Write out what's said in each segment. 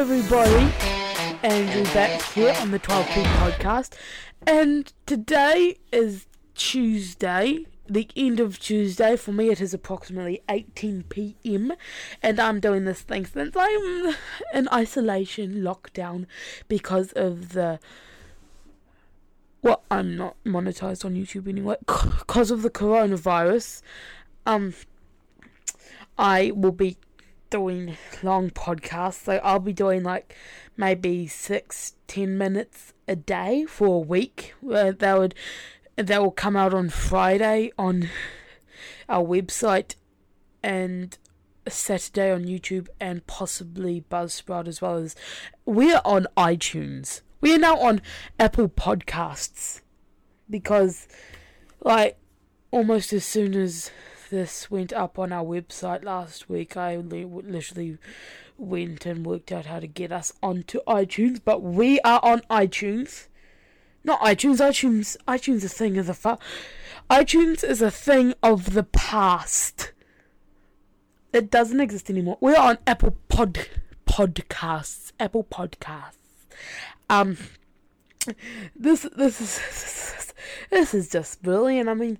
everybody. Andrew back here on the 12p podcast. And today is Tuesday, the end of Tuesday. For me, it is approximately 18 pm. And I'm doing this thing since I'm in isolation, lockdown, because of the. Well, I'm not monetized on YouTube anyway. Because of the coronavirus. Um. I will be doing long podcasts. So I'll be doing like maybe six, ten minutes a day for a week. Uh, that would that will come out on Friday on our website and Saturday on YouTube and possibly Buzzsprout as well as we're on iTunes. We are now on Apple Podcasts because like almost as soon as this went up on our website last week, I literally went and worked out how to get us onto iTunes. But we are on iTunes, not iTunes. iTunes, iTunes, is a thing of the fa- iTunes is a thing of the past. It doesn't exist anymore. We're on Apple Pod podcasts. Apple Podcasts. Um, this this is this is just brilliant. I mean,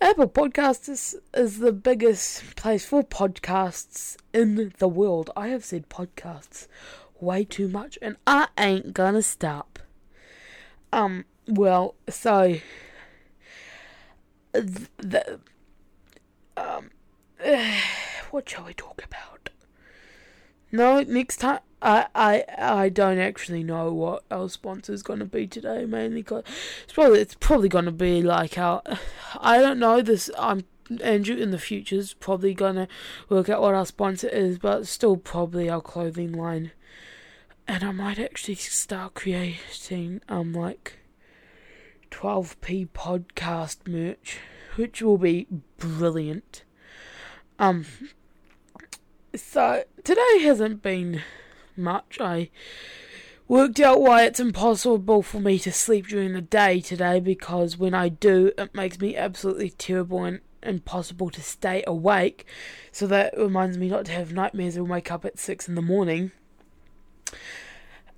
Apple Podcasts is, is the biggest place for podcasts in the world. I have said podcasts way too much, and I ain't gonna stop. Um, well, so the um, what shall we talk about? No, next time I, I I don't actually know what our sponsor is gonna be today. Mainly, cause it's probably it's probably gonna be like our. I don't know this. I'm Andrew in the future is probably gonna work out what our sponsor is, but still probably our clothing line. And I might actually start creating um like 12p podcast merch, which will be brilliant. Um. So today hasn't been much. I worked out why it's impossible for me to sleep during the day today because when I do, it makes me absolutely terrible and impossible to stay awake. So that reminds me not to have nightmares and wake up at six in the morning.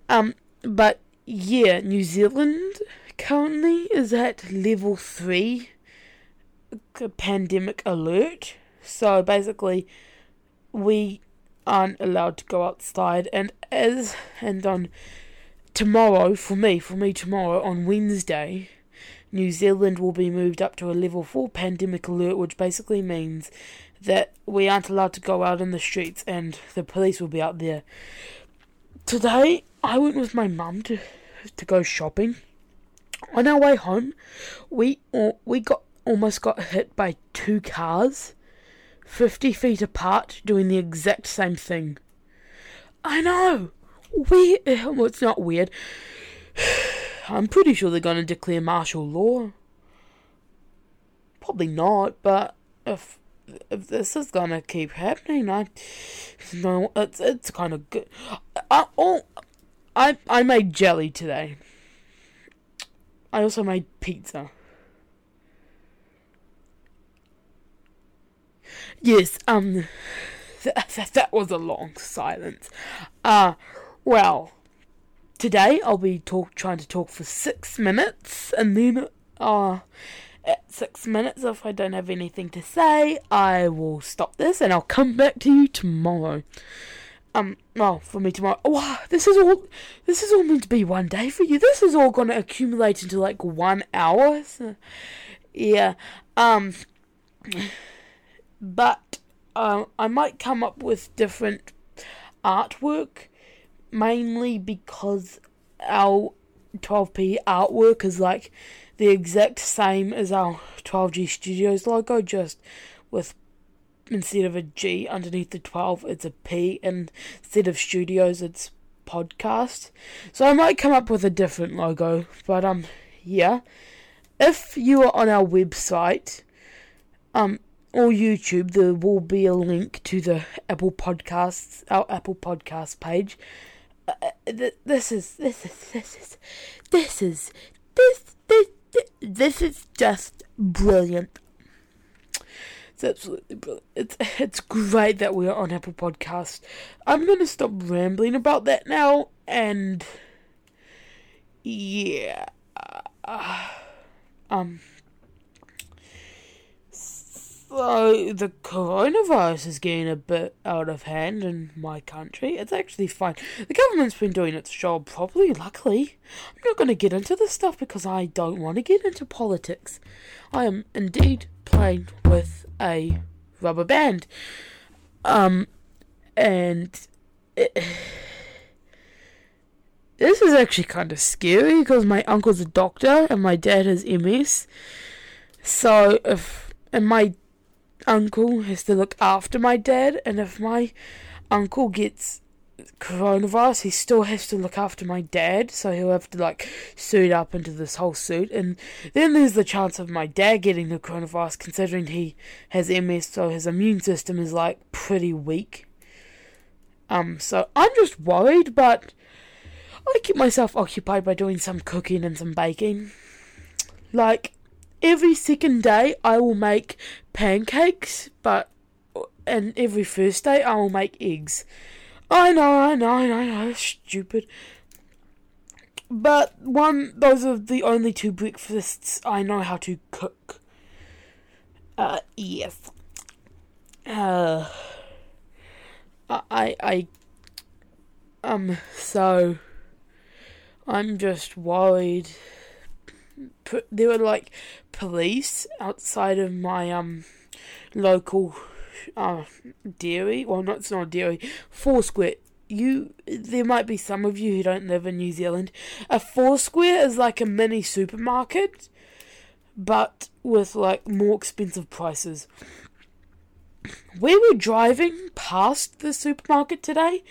Um, but yeah, New Zealand currently is at level three pandemic alert. So basically, we aren't allowed to go outside. And as and on tomorrow for me for me tomorrow on Wednesday New Zealand will be moved up to a level 4 pandemic alert which basically means that we aren't allowed to go out in the streets and the police will be out there. Today I went with my mum to to go shopping. On our way home we we got almost got hit by two cars 50 feet apart doing the exact same thing. I know! We. Well, it's not weird. I'm pretty sure they're going to declare martial law. Probably not, but if if this is gonna keep happening, I no, it's it's kind of good. I oh, I I made jelly today. I also made pizza. Yes, um, th- that was a long silence. Uh, well, today I'll be talk trying to talk for six minutes, and then, uh, at six minutes, if I don't have anything to say, I will stop this and I'll come back to you tomorrow. Um, well, for me tomorrow. Wow, this is all. This is all meant to be one day for you. This is all gonna accumulate into like one hour. So, yeah. Um but uh, I might come up with different artwork, mainly because our 12p artwork is like the exact same as our 12G Studios logo, just with instead of a G underneath the 12, it's a P, and instead of studios, it's podcast. So I might come up with a different logo, but um, yeah. If you are on our website, um, or YouTube, there will be a link to the Apple Podcasts, our Apple Podcast page. Uh, uh this is this is this is this is this this this is just brilliant. It's It's absolutely brilliant. It's it's great that we're on Apple Podcast. I'm gonna stop rambling about that now, and yeah, uh, um. So the coronavirus is getting a bit out of hand in my country. It's actually fine. The government's been doing its job properly, luckily. I'm not going to get into this stuff because I don't want to get into politics. I am indeed playing with a rubber band. Um, and this is actually kind of scary because my uncle's a doctor and my dad has MS. So if and my uncle has to look after my dad, and if my uncle gets coronavirus, he still has to look after my dad, so he'll have to like suit up into this whole suit, and then there's the chance of my dad getting the coronavirus, considering he has MS, so his immune system is like pretty weak. Um, so I'm just worried, but I keep myself occupied by doing some cooking and some baking. Like, every second day I will make pancakes, but and every first day I will make eggs. I know, I know, I know, stupid. But one, those are the only two breakfasts I know how to cook. Uh, yes. Uh, I, I, um, so, I'm just worried there were like police outside of my um local uh, dairy. Well, not it's not a dairy. Four Square. You there might be some of you who don't live in New Zealand. A Four Square is like a mini supermarket, but with like more expensive prices. We were driving past the supermarket today,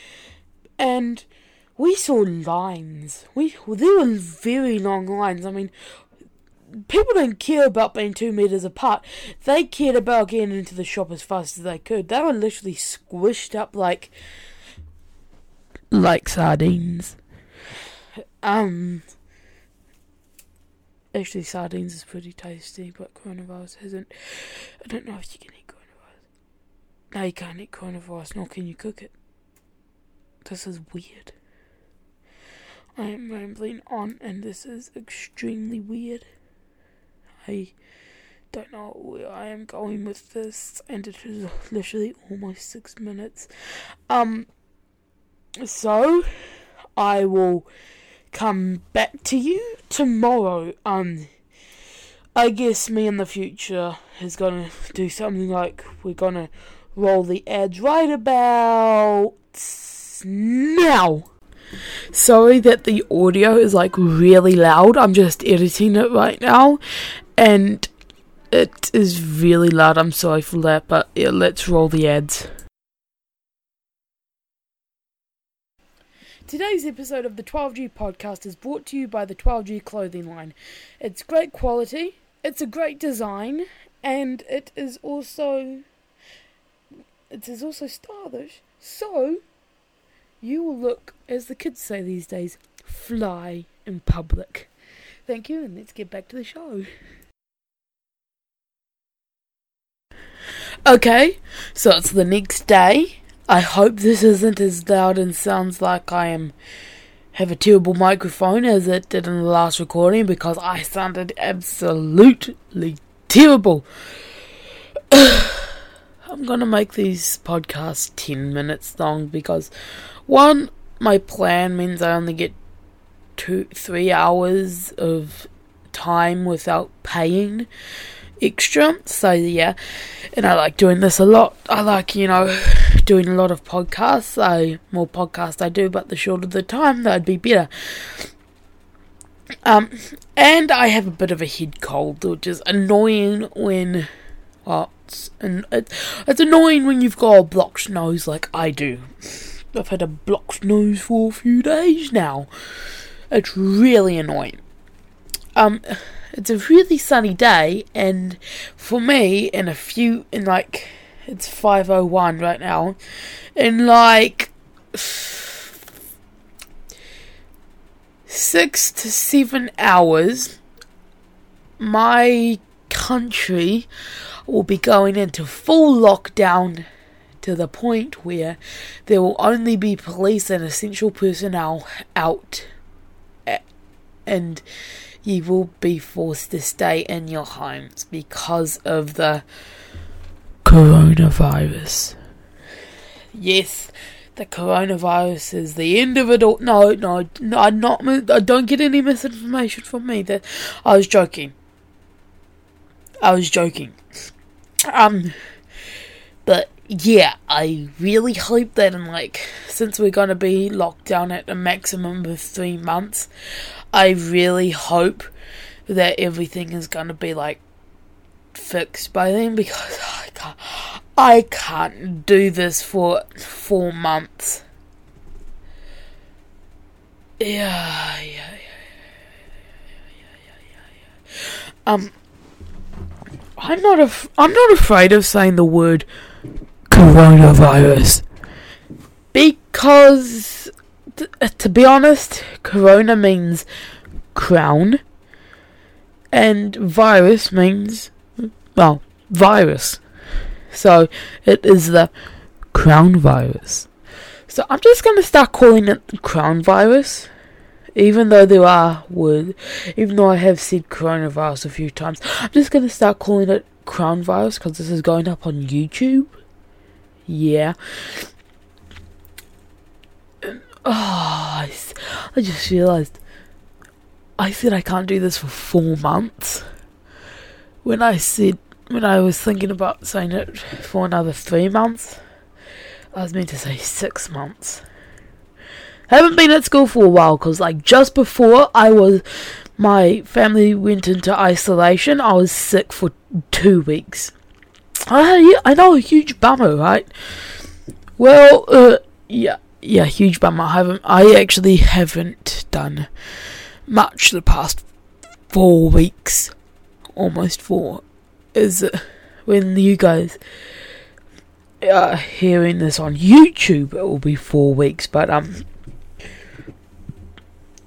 and we saw lines. We there were very long lines. I mean, people don't care about being two meters apart. They cared about getting into the shop as fast as they could. They were literally squished up like like sardines. Um. Actually, sardines is pretty tasty, but coronavirus isn't. I don't know if you can eat coronavirus. No, you can't eat coronavirus, nor can you cook it. This is weird. I am rambling on, and this is extremely weird. I don't know where I am going with this, and it is literally almost six minutes. Um, so I will come back to you tomorrow. Um, I guess me in the future is gonna do something like we're gonna roll the ads right about now. Sorry that the audio is like really loud. I'm just editing it right now and it is really loud. I'm sorry for that, but yeah, let's roll the ads. Today's episode of the 12G podcast is brought to you by the 12G clothing line. It's great quality, it's a great design, and it is also it is also stylish. So you will look, as the kids say these days, fly in public. Thank you, and let's get back to the show. Okay, so it's the next day. I hope this isn't as loud and sounds like I am have a terrible microphone as it did in the last recording because I sounded absolutely terrible. I'm gonna make these podcasts 10 minutes long because one, my plan means I only get two, three hours of time without paying extra. So yeah, and I like doing this a lot. I like you know doing a lot of podcasts. So more podcasts I do, but the shorter the time, that'd be better. Um, and I have a bit of a head cold, which is annoying when, well, it's, and it's annoying when you've got a blocked nose like I do. I've had a blocked nose for a few days now. It's really annoying. Um, it's a really sunny day, and for me, in a few, in like, it's 5.01 right now, in like, six to seven hours, my country will be going into full lockdown to the point where there will only be police and essential personnel out and you will be forced to stay in your homes because of the coronavirus. Yes, the coronavirus is the end of it all. No, no, no I'm not. I don't get any misinformation from me. That I was joking. I was joking. Um, yeah, I really hope that in like since we're gonna be locked down at a maximum of three months, I really hope that everything is gonna be like fixed by then because I can't I can't do this for four months. Yeah, yeah, yeah, yeah, yeah, yeah, yeah. Um, I'm not af- I'm not afraid of saying the word coronavirus because, t- uh, to be honest, corona means crown, and virus means well virus. So it is the crown virus. So I'm just going to start calling it the crown virus. Even though there are words, even though I have said coronavirus a few times, I'm just going to start calling it crown virus because this is going up on YouTube. Yeah. oh, I, I just realized I said I can't do this for four months. When I said when I was thinking about saying it for another three months, I was meant to say six months. haven't been at school for a while because, like, just before I was, my family went into isolation. I was sick for two weeks. Yeah, I know, a huge bummer, right? Well, uh, yeah, yeah, huge bummer. I haven't, I actually haven't done much the past four weeks, almost four is when you guys are hearing this on YouTube, it will be four weeks. But um,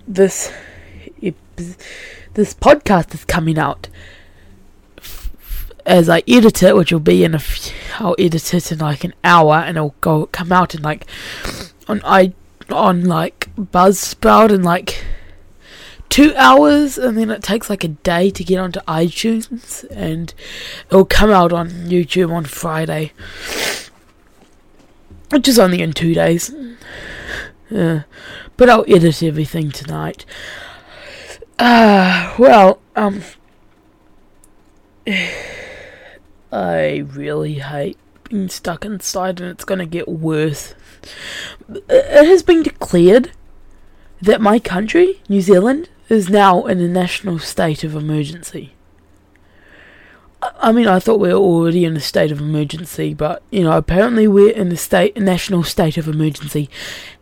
this this podcast is coming out as I edit it, which will be in a. Few, I'll edit it in like an hour, and it'll go come out in like on I on like Buzzsprout and like two hours and then it takes like a day to get onto iTunes and it'll come out on YouTube on Friday. Which is only in two days. Yeah. But I'll edit everything tonight. Uh, well, um, I really hate being stuck inside and it's gonna get worse. It has been declared that my country, New Zealand, is now in a national state of emergency. I mean, I thought we were already in a state of emergency, but you know, apparently we're in a state, a national state of emergency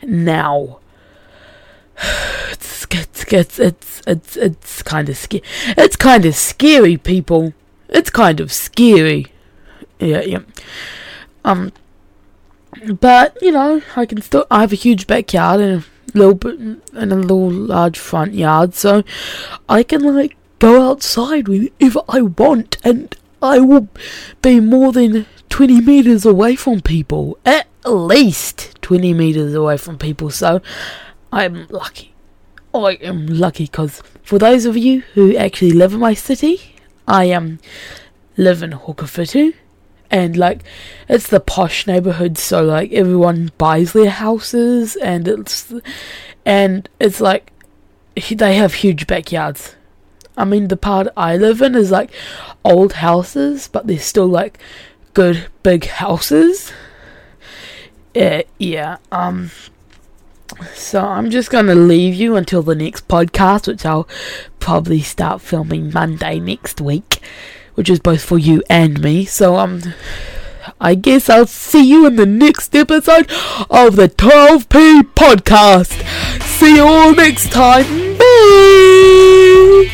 now. It's it's it's it's it's, it's kind of scary. It's kind of scary, people. It's kind of scary. Yeah, yeah. Um, but you know, I can still. I have a huge backyard and a little bit and a little large front yard, so I can like go outside if I want, and I will be more than twenty meters away from people, at least twenty meters away from people. So I'm lucky. I am lucky because for those of you who actually live in my city, I um, live in Hokowhitu and like it's the posh neighborhood so like everyone buys their houses and it's and it's like they have huge backyards. I mean the part i live in is like old houses but they're still like good big houses. Uh, yeah um so i'm just gonna leave you until the next podcast which i'll probably start filming monday next week which is both for you and me. So um I guess I'll see you in the next episode of the 12p podcast. See you all next time. Bye.